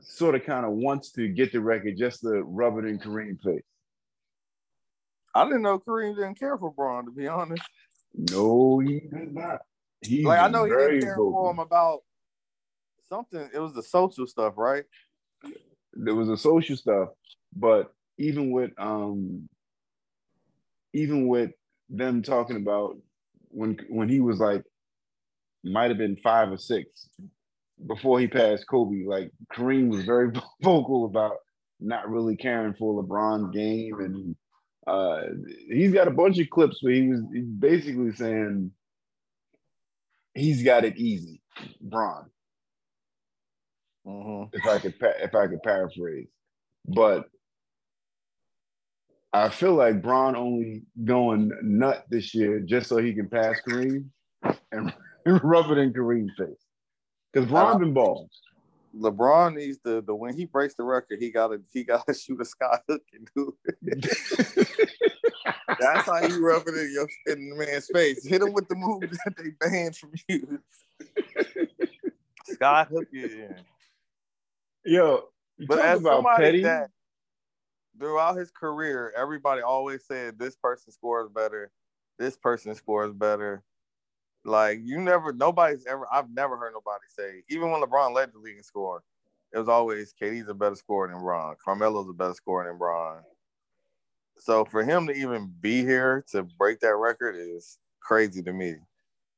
Speaker 3: sort of kind of wants to get the record just to rub it in Kareem's face.
Speaker 4: I didn't know Kareem didn't care for Bron, to be honest.
Speaker 3: No, he did not. He
Speaker 4: like I know he didn't care vocal. for him about something. It was the social stuff, right?
Speaker 3: There was the social stuff, but even with um, even with them talking about when when he was like might have been five or six before he passed Kobe, like Kareem was very vocal about not really caring for LeBron's game, and uh, he's got a bunch of clips where he was basically saying he's got it easy, Bron.
Speaker 4: Mm-hmm.
Speaker 3: If I could, if I could paraphrase, but I feel like Bron only going nut this year just so he can pass Kareem and rub it in Kareem's face. Because Bron been balls.
Speaker 4: LeBron needs to the when he breaks the record, he gotta he gotta shoot a sky hook and do it. That's how you rub it in your in the man's face. Hit him with the move that they banned from you. sky hook it in.
Speaker 3: Yo,
Speaker 4: but as somebody petty. that throughout his career, everybody always said this person scores better, this person scores better. Like you never, nobody's ever. I've never heard nobody say, even when LeBron led the league in score, it was always KD's a better scorer than Bron. Carmelo's a better scorer than Bron. So for him to even be here to break that record is crazy to me.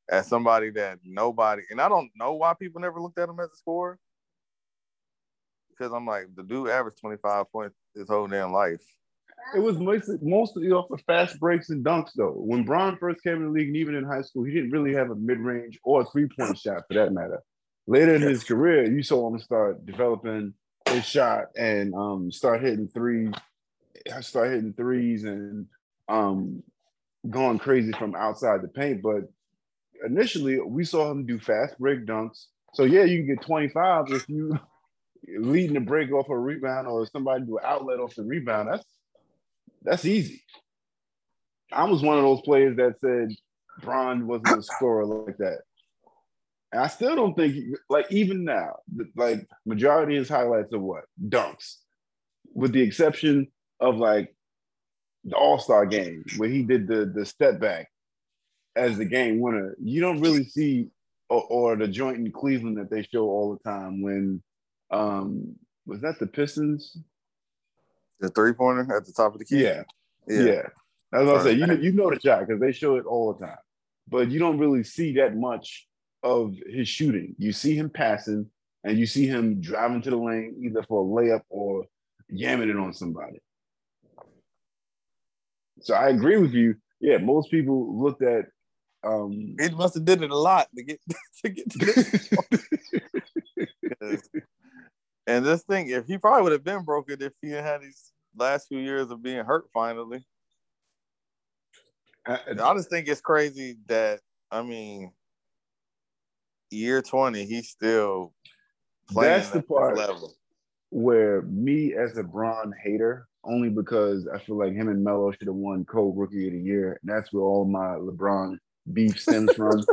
Speaker 4: As somebody that nobody, and I don't know why people never looked at him as a scorer. Because I'm like, the dude averaged 25 points his whole damn life.
Speaker 3: It was mostly, mostly off of fast breaks and dunks, though. When Bron first came in the league, and even in high school, he didn't really have a mid range or a three point shot for that matter. Later in his career, you saw him start developing his shot and um, start hitting threes, start hitting threes and um, going crazy from outside the paint. But initially, we saw him do fast break dunks. So yeah, you can get 25 if you leading the break off a rebound or somebody do an outlet off the rebound. That's that's easy. I was one of those players that said Bron wasn't a scorer like that. And I still don't think, like, even now, like, majority of his highlights are what? Dunks. With the exception of, like, the All Star game where he did the, the step back as the game winner. You don't really see, or, or the joint in Cleveland that they show all the time when, um, was that the Pistons?
Speaker 4: The three pointer at the top of the key.
Speaker 3: Yeah, yeah. yeah. That's what I say. You know, you know the shot because they show it all the time, but you don't really see that much of his shooting. You see him passing, and you see him driving to the lane either for a layup or yamming it on somebody. So I agree with you. Yeah, most people looked at. Um,
Speaker 4: he must have did it a lot to get to get to this. And this thing, if he probably would have been broken if he had these last few years of being hurt finally. I, I just think it's crazy that I mean, year twenty, he's still
Speaker 3: playing. That's the part level. where me as a Bron hater, only because I feel like him and Melo should have won co-rookie of the year, and that's where all my LeBron beef stems from.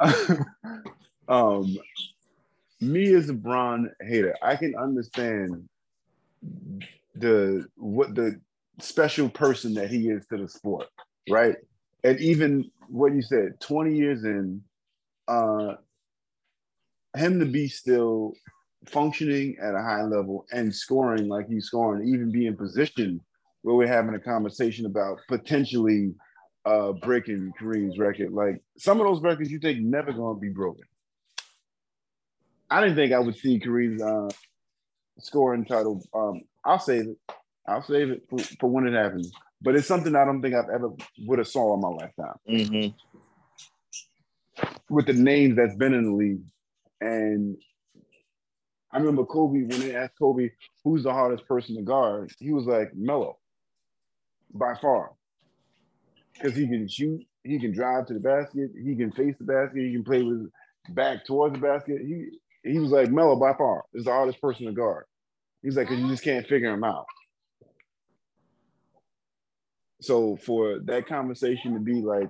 Speaker 3: um, me as a Bron hater, I can understand the what the special person that he is to the sport, right? And even what you said, 20 years in, uh him to be still functioning at a high level and scoring like he's scoring, even be in position where we're having a conversation about potentially uh breaking Kareem's record. Like some of those records you think never gonna be broken. I didn't think I would see Kareem's uh, scoring title. Um, I'll save it. I'll save it for, for, when it happens. But it's something I don't think I've ever would have saw in my lifetime.
Speaker 4: Mm-hmm.
Speaker 3: With the names that's been in the league And I remember Kobe when they asked Kobe who's the hardest person to guard, he was like Melo, by far, because he can shoot, he can drive to the basket, he can face the basket, he can play with back towards the basket. He he was like Melo by far is the hardest person to guard. He's like, you just uh-huh. can't figure him out. So for that conversation to be like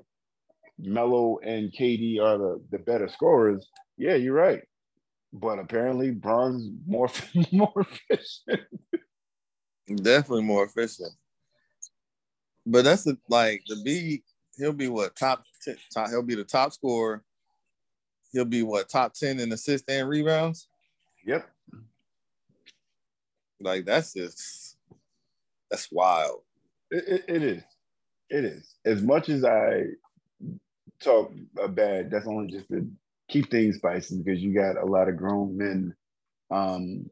Speaker 3: Melo and KD are the, the better scorers, yeah, you're right. But apparently Bron's more more efficient.
Speaker 4: Definitely more efficient. But that's the like the B. He'll be what top, top. He'll be the top scorer. He'll be what top ten in assists and rebounds.
Speaker 3: Yep.
Speaker 4: Like that's just that's wild.
Speaker 3: It, it, it is. It is. As much as I talk bad, that's only just to keep things spicy because you got a lot of grown men um,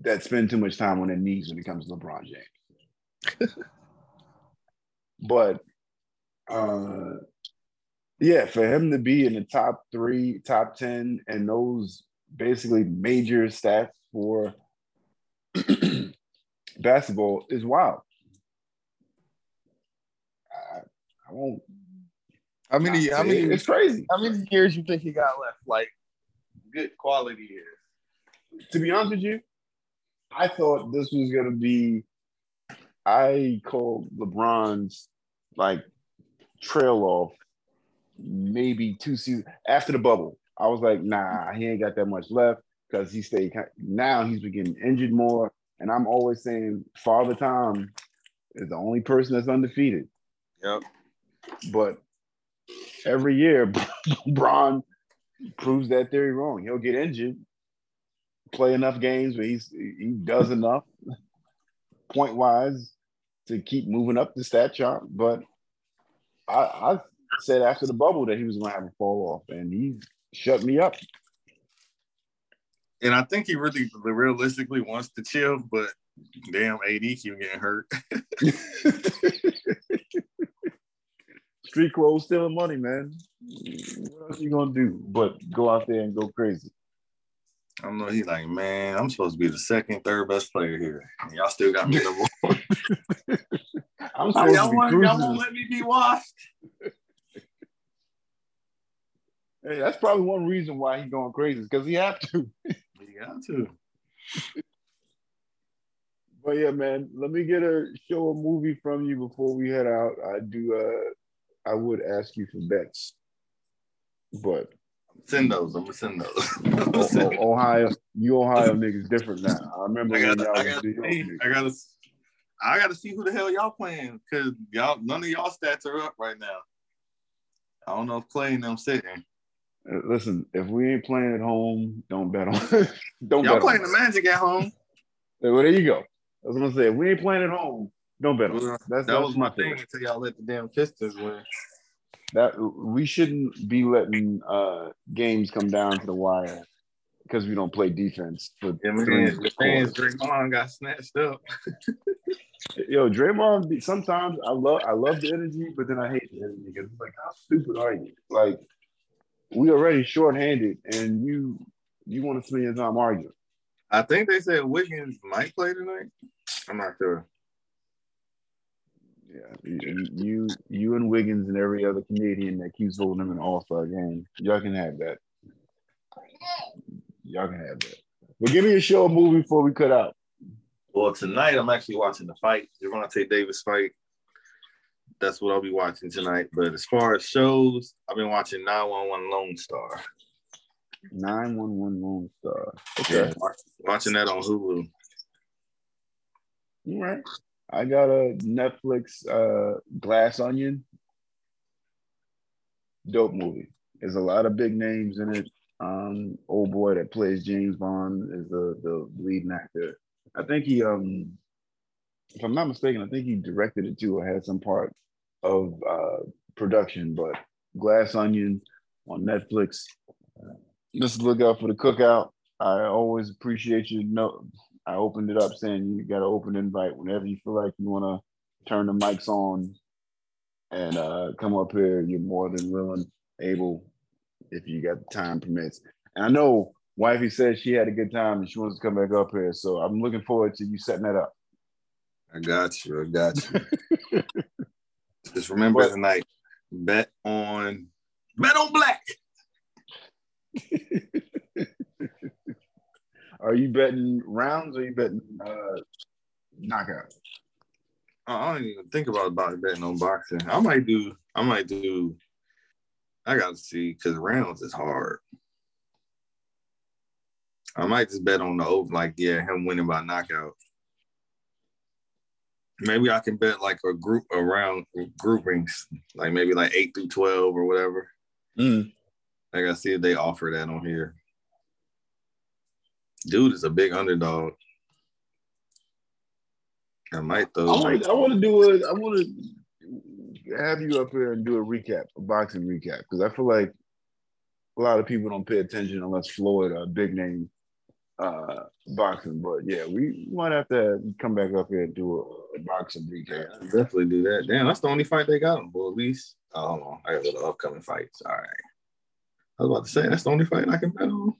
Speaker 3: that spend too much time on their knees when it comes to LeBron James. but uh, yeah, for him to be in the top three, top 10, and those basically major stats for basketball is wild. I, I won't.
Speaker 4: How many? How many?
Speaker 3: It's crazy.
Speaker 4: How many years you think he got left? Like good quality years.
Speaker 3: To be honest with you, I thought this was gonna be. I called LeBron's like trail off maybe two seasons after the bubble. I was like, nah, he ain't got that much left because he stayed. Now he's been getting injured more, and I'm always saying Father Time is the only person that's undefeated.
Speaker 4: Yep.
Speaker 3: But every year, Bron proves that theory wrong. He'll get injured, play enough games where he's he does enough point wise to keep moving up the stat chart. But I, I said after the bubble that he was going to have a fall off, and he shut me up.
Speaker 4: And I think he really realistically wants to chill, but damn, AD keep getting hurt.
Speaker 3: Street clothes stealing money, man. What else you gonna do but go out there and go crazy?
Speaker 4: I don't know. He's like, man, I'm supposed to be the second, third best player here. And y'all still got me number one.
Speaker 3: I'm supposed
Speaker 4: y'all,
Speaker 3: to be
Speaker 4: want, y'all won't let me be washed.
Speaker 3: Hey, that's probably one reason why he's going crazy because he have to.
Speaker 4: You got to.
Speaker 3: But yeah, man, let me get a show a movie from you before we head out. I do. uh I would ask you for bets, but
Speaker 4: Send those. I'm gonna send those. I'm gonna send-
Speaker 3: O- Ohio, you Ohio niggas different now. I remember
Speaker 4: I gotta,
Speaker 3: y'all
Speaker 4: I gotta, see. I gotta, I gotta see who the hell y'all playing because y'all, none of y'all stats are up right now. I don't know if Clay and them sitting.
Speaker 3: Uh, Listen, if we ain't playing at home, don't bet on. It. Don't
Speaker 4: Y'all
Speaker 3: bet
Speaker 4: playing
Speaker 3: on
Speaker 4: the. Magic at home.
Speaker 3: Well, there you go. I was gonna say, if we ain't playing at home, don't bet on.
Speaker 4: Well.
Speaker 3: That's
Speaker 4: That
Speaker 3: that's
Speaker 4: was my
Speaker 3: thing.
Speaker 4: thing until y'all let the damn Pistons win.
Speaker 3: That we shouldn't be letting uh games come down to the wire because we don't play defense for
Speaker 4: Yeah, man, the fans. Draymond got snatched up.
Speaker 3: Yo, Draymond. Sometimes I love I love the energy, but then I hate the energy because it's like, how stupid are you? Like, we already shorthanded, and you you want to spend your time arguing.
Speaker 4: I think they said Wiggins might play tonight. I'm not sure.
Speaker 3: Yeah, you, you you and Wiggins and every other Canadian that keeps holding them in All Star game, y'all can have that. Y'all can have that. But give me a show, a movie before we cut out.
Speaker 4: Well, tonight I'm actually watching the fight, Gervonta Davis fight. That's what I'll be watching tonight. But as far as shows, I've been watching 911 Lone Star.
Speaker 3: Nine one one Lone Star.
Speaker 4: Yeah, watching that on Hulu.
Speaker 3: All right. I got a Netflix uh Glass Onion. Dope movie. There's a lot of big names in it. Um, old boy that plays James Bond is the the leading actor. I think he um if I'm not mistaken, I think he directed it too or had some part of uh production, but Glass Onion on Netflix. Just look out for the cookout. I always appreciate you know I opened it up saying you got an open invite whenever you feel like you want to turn the mics on and uh, come up here. You're more than willing, able, if you got the time permits. And I know wifey said she had a good time and she wants to come back up here. So I'm looking forward to you setting that up.
Speaker 4: I got you. I got you. Just remember
Speaker 3: But-
Speaker 4: tonight, bet on bet on black.
Speaker 3: Are you betting rounds or are you betting uh, knockout?
Speaker 4: I don't even think about about betting on boxing. I might do. I might do. I got to see because rounds is hard. I might just bet on the over, like yeah, him winning by knockout. Maybe I can bet like a group around groupings, like maybe like eight through twelve or whatever.
Speaker 3: Mm.
Speaker 4: I gotta see if they offer that on here. Dude is a big underdog. I might
Speaker 3: I
Speaker 4: though.
Speaker 3: want,
Speaker 4: like-
Speaker 3: I want to do a. I want to have you up here and do a recap, a boxing recap, because I feel like a lot of people don't pay attention unless Floyd, a big name uh, boxing. But yeah, we might have to come back up here and do a, a boxing recap.
Speaker 4: Yeah, definitely do that. Damn, that's the only fight they got. Well, at least, oh, hold on. I got the upcoming fights. All right. I was about to say, that's the only fight I can bet on.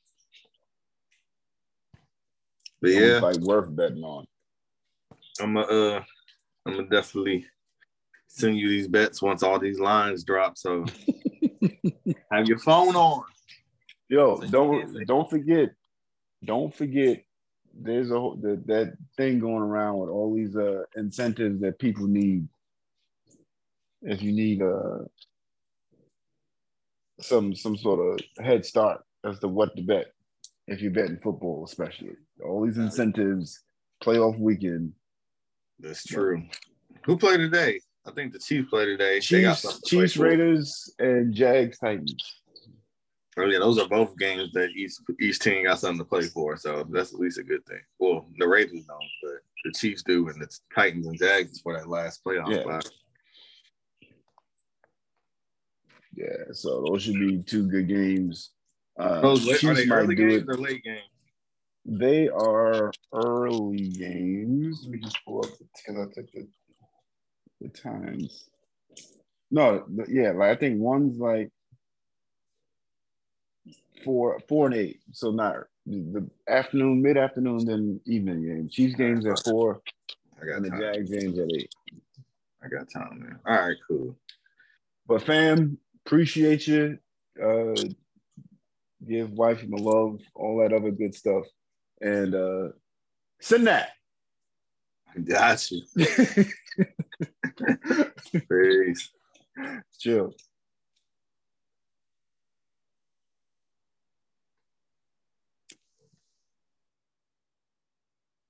Speaker 4: But
Speaker 3: Only
Speaker 4: yeah,
Speaker 3: fight worth betting on.
Speaker 4: I'm going to, uh, I'm gonna definitely send you these bets once all these lines drop. So have your phone on.
Speaker 3: Yo, don't don't forget, don't forget. There's a whole- that that thing going around with all these uh incentives that people need. If you need uh some some sort of head start as to what to bet, if you're betting football, especially all these incentives, playoff weekend,
Speaker 4: That's true. Who played today? I think the Chiefs play today.
Speaker 3: Chiefs, Chiefs. Raiders, and Jags, Titans.
Speaker 4: Oh yeah, those are both games that each each team got something to play for, so that's at least a good thing. Well, the Raiders don't, but the Chiefs do, and the Titans and Jags for that last playoff
Speaker 3: Yeah.
Speaker 4: spot.
Speaker 3: Yeah, so those should be two good games. Uh,
Speaker 4: Those late, are
Speaker 3: Chiefs
Speaker 4: they
Speaker 3: might
Speaker 4: early
Speaker 3: do
Speaker 4: games
Speaker 3: it.
Speaker 4: or late games?
Speaker 3: They are early games. Let me just pull up the because I took the the times. No, yeah, like I think one's like four four and eight. So not the afternoon, mid afternoon, then evening game. Chiefs games at four
Speaker 4: I got
Speaker 3: and the
Speaker 4: time.
Speaker 3: Jags games at eight.
Speaker 4: I got time, man. All right, cool.
Speaker 3: But fam, appreciate you. Uh give wifey my love, all that other good stuff. And uh send that.
Speaker 4: I got you. Peace.
Speaker 3: Chill.